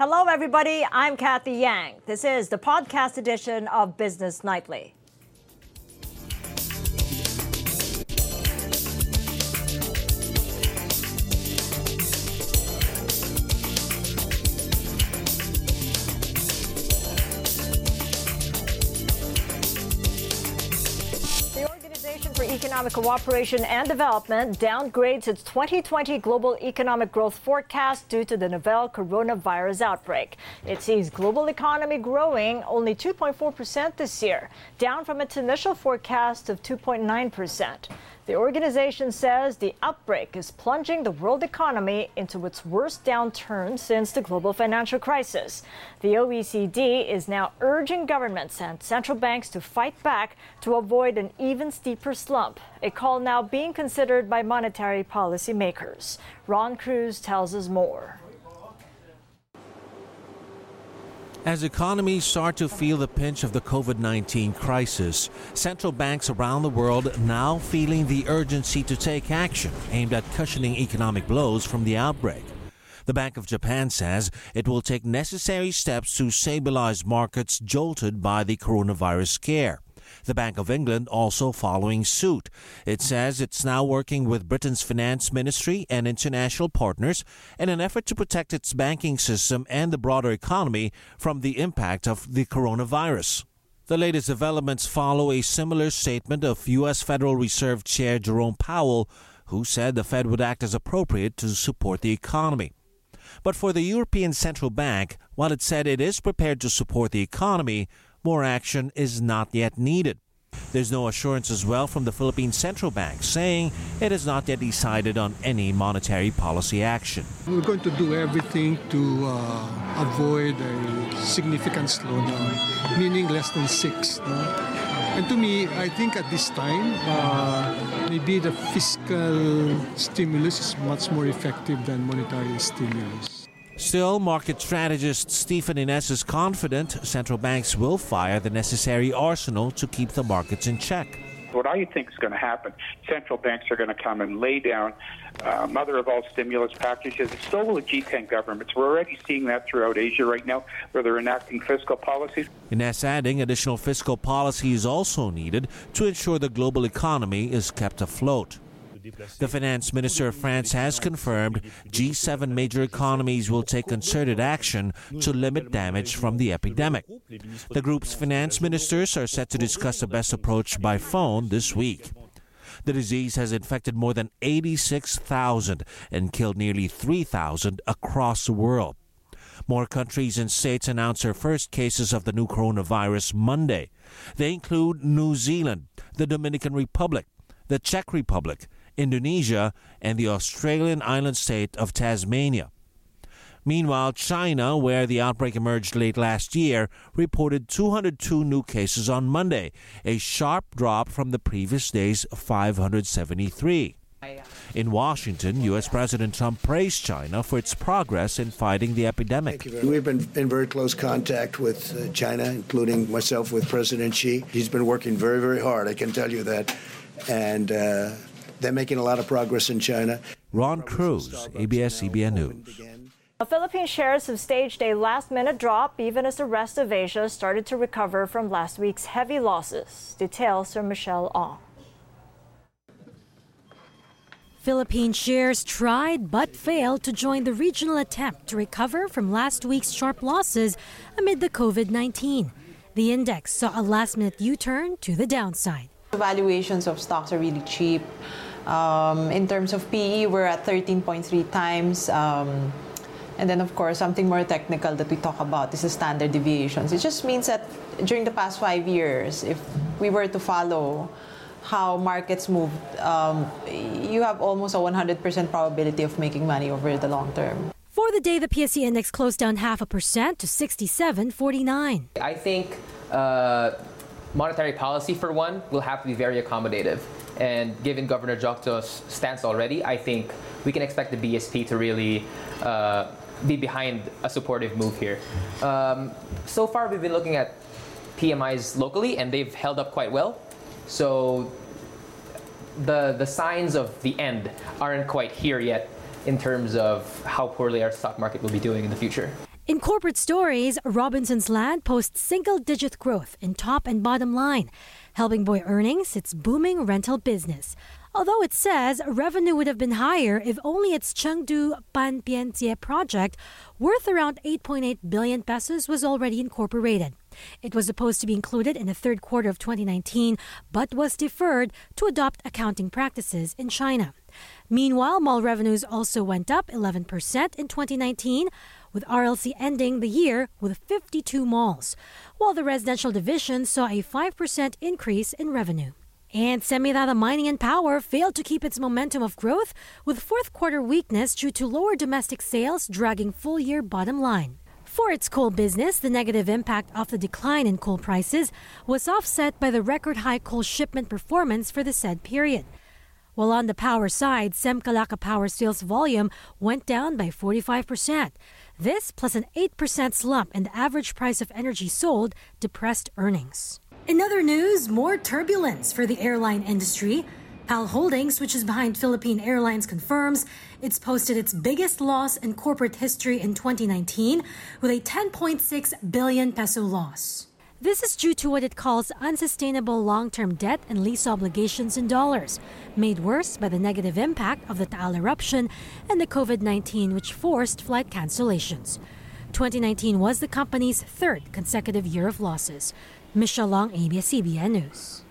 Hello, everybody. I'm Kathy Yang. This is the podcast edition of Business Nightly. Economic Cooperation and Development downgrades its 2020 global economic growth forecast due to the novel coronavirus outbreak. It sees global economy growing only 2.4% this year, down from its initial forecast of 2.9%. The organization says the outbreak is plunging the world economy into its worst downturn since the global financial crisis. The OECD is now urging governments and central banks to fight back to avoid an even steeper slump, a call now being considered by monetary policymakers. Ron Cruz tells us more. As economies start to feel the pinch of the COVID 19 crisis, central banks around the world now feeling the urgency to take action aimed at cushioning economic blows from the outbreak. The Bank of Japan says it will take necessary steps to stabilize markets jolted by the coronavirus scare. The Bank of England also following suit. It says it's now working with Britain's finance ministry and international partners in an effort to protect its banking system and the broader economy from the impact of the coronavirus. The latest developments follow a similar statement of U.S. Federal Reserve Chair Jerome Powell, who said the Fed would act as appropriate to support the economy. But for the European Central Bank, while it said it is prepared to support the economy, more action is not yet needed. There's no assurance as well from the Philippine Central Bank saying it has not yet decided on any monetary policy action. We're going to do everything to uh, avoid a significant slowdown, meaning less than six. No? And to me, I think at this time, uh, maybe the fiscal stimulus is much more effective than monetary stimulus. Still, market strategist Stephen Innes is confident central banks will fire the necessary arsenal to keep the markets in check. What I think is going to happen, central banks are going to come and lay down uh, mother of all stimulus packages. So will the G10 governments. We're already seeing that throughout Asia right now, where they're enacting fiscal policies. Innes adding additional fiscal policy is also needed to ensure the global economy is kept afloat. The finance minister of France has confirmed G7 major economies will take concerted action to limit damage from the epidemic. The group's finance ministers are set to discuss the best approach by phone this week. The disease has infected more than 86,000 and killed nearly 3,000 across the world. More countries and states announced their first cases of the new coronavirus Monday. They include New Zealand, the Dominican Republic, the Czech Republic, Indonesia, and the Australian island state of Tasmania. Meanwhile, China, where the outbreak emerged late last year, reported 202 new cases on Monday, a sharp drop from the previous day's 573. In Washington, U.S. President Trump praised China for its progress in fighting the epidemic. We've been in very close contact with uh, China, including myself with President Xi. He's been working very, very hard, I can tell you that. And uh, they're making a lot of progress in China. Ron Cruz, ABS-CBN News. Philippine shares have staged a last minute drop even as the rest of Asia started to recover from last week's heavy losses. Details from Michelle Ong. Philippine shares tried but failed to join the regional attempt to recover from last week's sharp losses amid the COVID 19. The index saw a last minute U turn to the downside. Valuations of stocks are really cheap. Um, in terms of PE, we're at 13.3 times. Um, and then, of course, something more technical that we talk about is the standard deviations. It just means that during the past five years, if we were to follow how markets moved, um, you have almost a 100% probability of making money over the long term. For the day, the PSE index closed down half a percent to 67.49. I think uh, monetary policy, for one, will have to be very accommodative. And given Governor Diokno's stance already, I think we can expect the BSP to really uh, be behind a supportive move here. Um, so far, we've been looking at PMIs locally, and they've held up quite well. So the the signs of the end aren't quite here yet in terms of how poorly our stock market will be doing in the future. In corporate stories, Robinsons Land posts single digit growth in top and bottom line, helping buoy earnings its booming rental business. Although it says revenue would have been higher if only its Chengdu Banbianjie project, worth around 8.8 billion pesos, was already incorporated. It was supposed to be included in the third quarter of 2019, but was deferred to adopt accounting practices in China. Meanwhile, mall revenues also went up 11% in 2019, with RLC ending the year with 52 malls, while the residential division saw a 5% increase in revenue. And Semirara Mining and Power failed to keep its momentum of growth, with fourth quarter weakness due to lower domestic sales dragging full year bottom line. For its coal business, the negative impact of the decline in coal prices was offset by the record high coal shipment performance for the said period. While on the power side, Sem-Calaca Power sales volume went down by 45%. This, plus an 8% slump in the average price of energy sold, depressed earnings. In other news, more turbulence for the airline industry. PAL Holdings, which is behind Philippine Airlines, confirms it's posted its biggest loss in corporate history in 2019 with a 10.6 billion peso loss. This is due to what it calls unsustainable long term debt and lease obligations in dollars, made worse by the negative impact of the Taal eruption and the COVID 19, which forced flight cancellations. 2019 was the company's third consecutive year of losses. Michelle Ong, ABS-CBN News.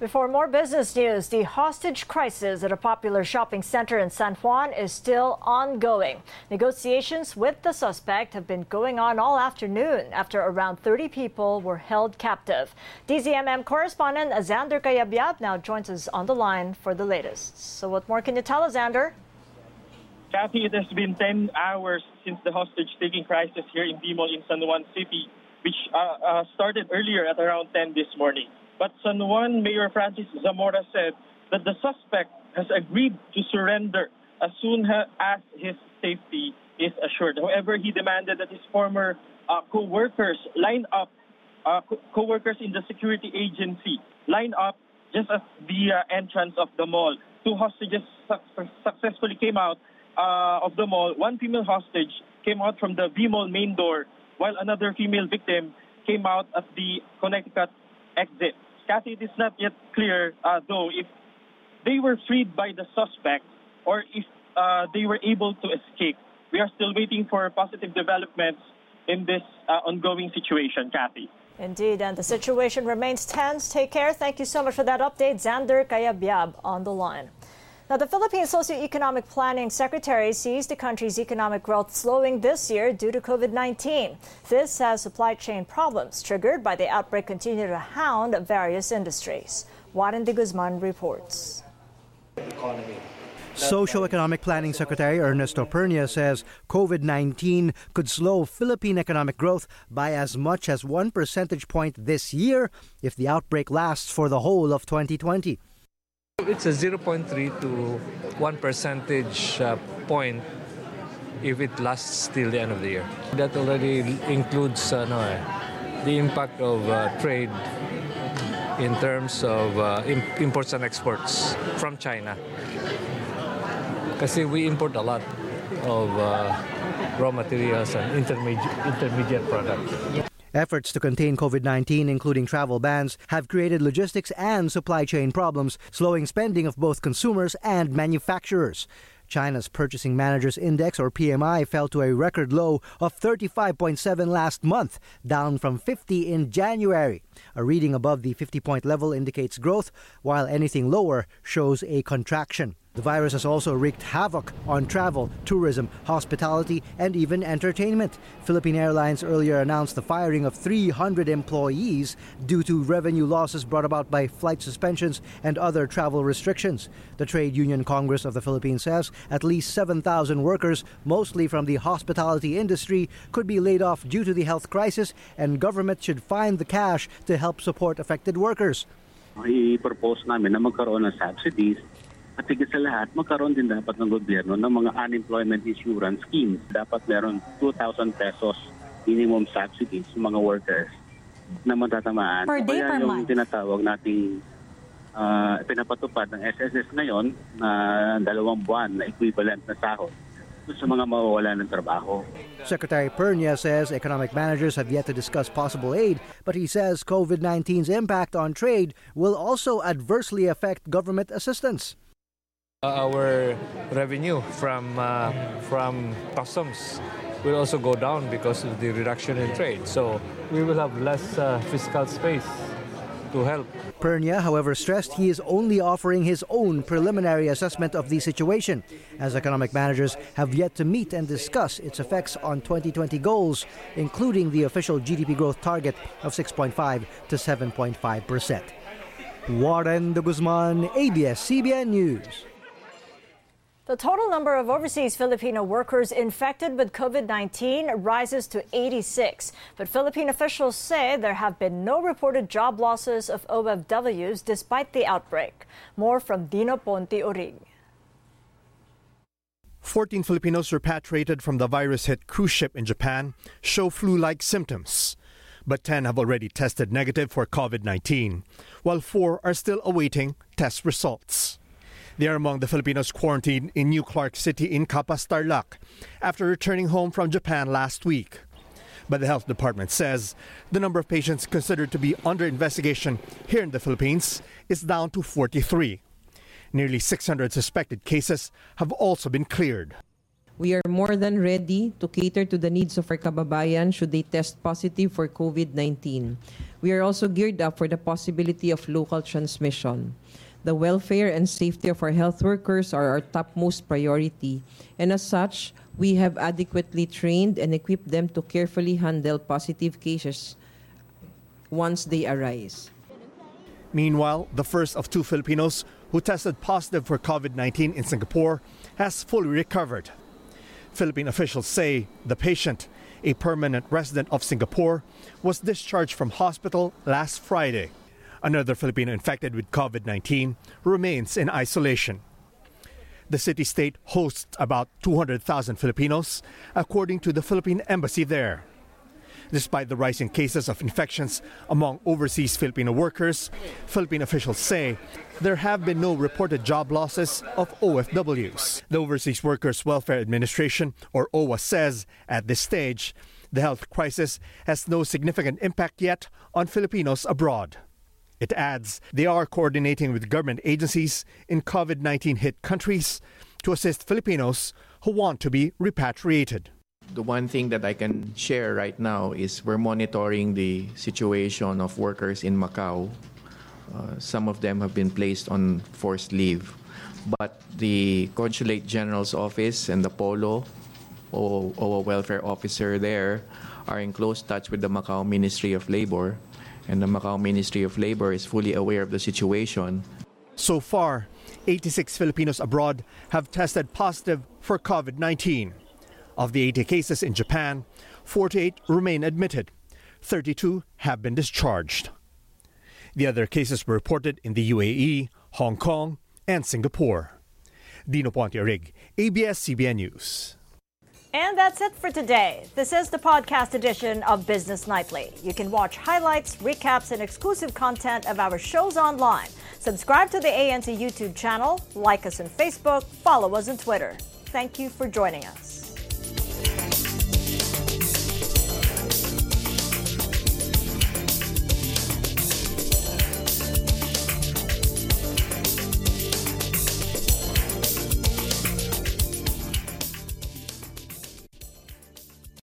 Before more business news, the hostage crisis at a popular shopping center in San Juan is still ongoing. Negotiations with the suspect have been going on all afternoon after around 30 people were held captive. DZMM correspondent Xander Cayabyab now joins us on the line for the latest. So what more can you tell us, Xander? Kathy, it has been 10 hours since the hostage-taking crisis here in V Mall in San Juan City, which uh, uh, started earlier at around 10 this morning. But San Juan Mayor Francis Zamora said that the suspect has agreed to surrender as soon as his safety is assured. However, he demanded that his former uh, co-workers line up, uh, co-workers in the security agency line up just at the uh, entrance of the mall. Two hostages su- successfully came out uh, of the mall. One female hostage came out from the V Mall main door, while another female victim came out at the Connecticut exit. Kathy, it is not yet clear, uh, though, if they were freed by the suspect or if uh, they were able to escape. We are still waiting for positive developments in this uh, ongoing situation, Kathy. Indeed, and the situation remains tense. Take care. Thank you so much for that update. Xander Cayabyab on the line. Now, the Philippine Socioeconomic Planning Secretary sees the country's economic growth slowing this year due to COVID 19. This as supply chain problems triggered by the outbreak continue to hound various industries. Warren de Guzman reports. Socioeconomic Planning Secretary Ernesto Pernia says COVID 19 could slow Philippine economic growth by as much as one percentage point this year if the outbreak lasts for the whole of 2020. It's a 0.3 to 1 percentage uh, point if it lasts till the end of the year. That already includes uh, no, eh, the impact of uh, trade in terms of uh, imports and exports from China. Because we import a lot of uh, raw materials and intermediate, intermediate products. Efforts to contain COVID 19, including travel bans, have created logistics and supply chain problems, slowing spending of both consumers and manufacturers. China's Purchasing Managers Index, or PMI, fell to a record low of 35.7 last month, down from 50 in January. A reading above the 50 point level indicates growth, while anything lower shows a contraction. The virus has also wreaked havoc on travel, tourism, hospitality, and even entertainment. Philippine Airlines earlier announced the firing of 300 employees due to revenue losses brought about by flight suspensions and other travel restrictions. The Trade Union Congress of the Philippines says at least 7,000 workers, mostly from the hospitality industry, could be laid off due to the health crisis, and government should find the cash to help support affected workers. I-propose namin na magkaroon ng subsidies At higit sa lahat, magkaroon din dapat ng gobyerno ng mga unemployment insurance schemes. Dapat meron 2,000 pesos minimum subsidies sa mga workers na matatamaan. Per day, Kaya per yung month? tinatawag nating uh, pinapatupad ng SSS ngayon na dalawang buwan na equivalent na sahod. Sa mga mawawala ng trabaho. Secretary Pernia says economic managers have yet to discuss possible aid, but he says COVID 19's impact on trade will also adversely affect government assistance. Our revenue from, uh, from customs will also go down because of the reduction in trade. So we will have less uh, fiscal space to help. Pernia, however, stressed he is only offering his own preliminary assessment of the situation, as economic managers have yet to meet and discuss its effects on 2020 goals, including the official GDP growth target of 6.5 to 7.5 percent. Warren de Guzman, ABS-CBN News. The total number of overseas Filipino workers infected with COVID 19 rises to 86. But Philippine officials say there have been no reported job losses of OFWs despite the outbreak. More from Dino Ponte Urig. 14 Filipinos repatriated from the virus hit cruise ship in Japan show flu like symptoms. But 10 have already tested negative for COVID 19, while 4 are still awaiting test results. They are among the Filipinos quarantined in New Clark City in Capas Tarlac after returning home from Japan last week. But the health department says the number of patients considered to be under investigation here in the Philippines is down to 43. Nearly 600 suspected cases have also been cleared. We are more than ready to cater to the needs of our kababayan should they test positive for COVID 19. We are also geared up for the possibility of local transmission. The welfare and safety of our health workers are our topmost priority, and as such, we have adequately trained and equipped them to carefully handle positive cases once they arise. Meanwhile, the first of two Filipinos who tested positive for COVID 19 in Singapore has fully recovered. Philippine officials say the patient, a permanent resident of Singapore, was discharged from hospital last Friday. Another Filipino infected with COVID 19 remains in isolation. The city state hosts about 200,000 Filipinos, according to the Philippine embassy there. Despite the rising cases of infections among overseas Filipino workers, Philippine officials say there have been no reported job losses of OFWs. The Overseas Workers Welfare Administration, or OWWA, says at this stage the health crisis has no significant impact yet on Filipinos abroad. It adds they are coordinating with government agencies in COVID 19 hit countries to assist Filipinos who want to be repatriated. The one thing that I can share right now is we're monitoring the situation of workers in Macau. Uh, some of them have been placed on forced leave. But the Consulate General's office and the Polo, or, or welfare officer there, are in close touch with the Macau Ministry of Labor and the Macau Ministry of Labor is fully aware of the situation. So far, 86 Filipinos abroad have tested positive for COVID 19. Of the 80 cases in Japan, 48 remain admitted, 32 have been discharged. The other cases were reported in the UAE, Hong Kong, and Singapore. Dino Ponte Rig, ABS CBN News. And that's it for today. This is the podcast edition of Business Nightly. You can watch highlights, recaps, and exclusive content of our shows online. Subscribe to the ANC YouTube channel, like us on Facebook, follow us on Twitter. Thank you for joining us.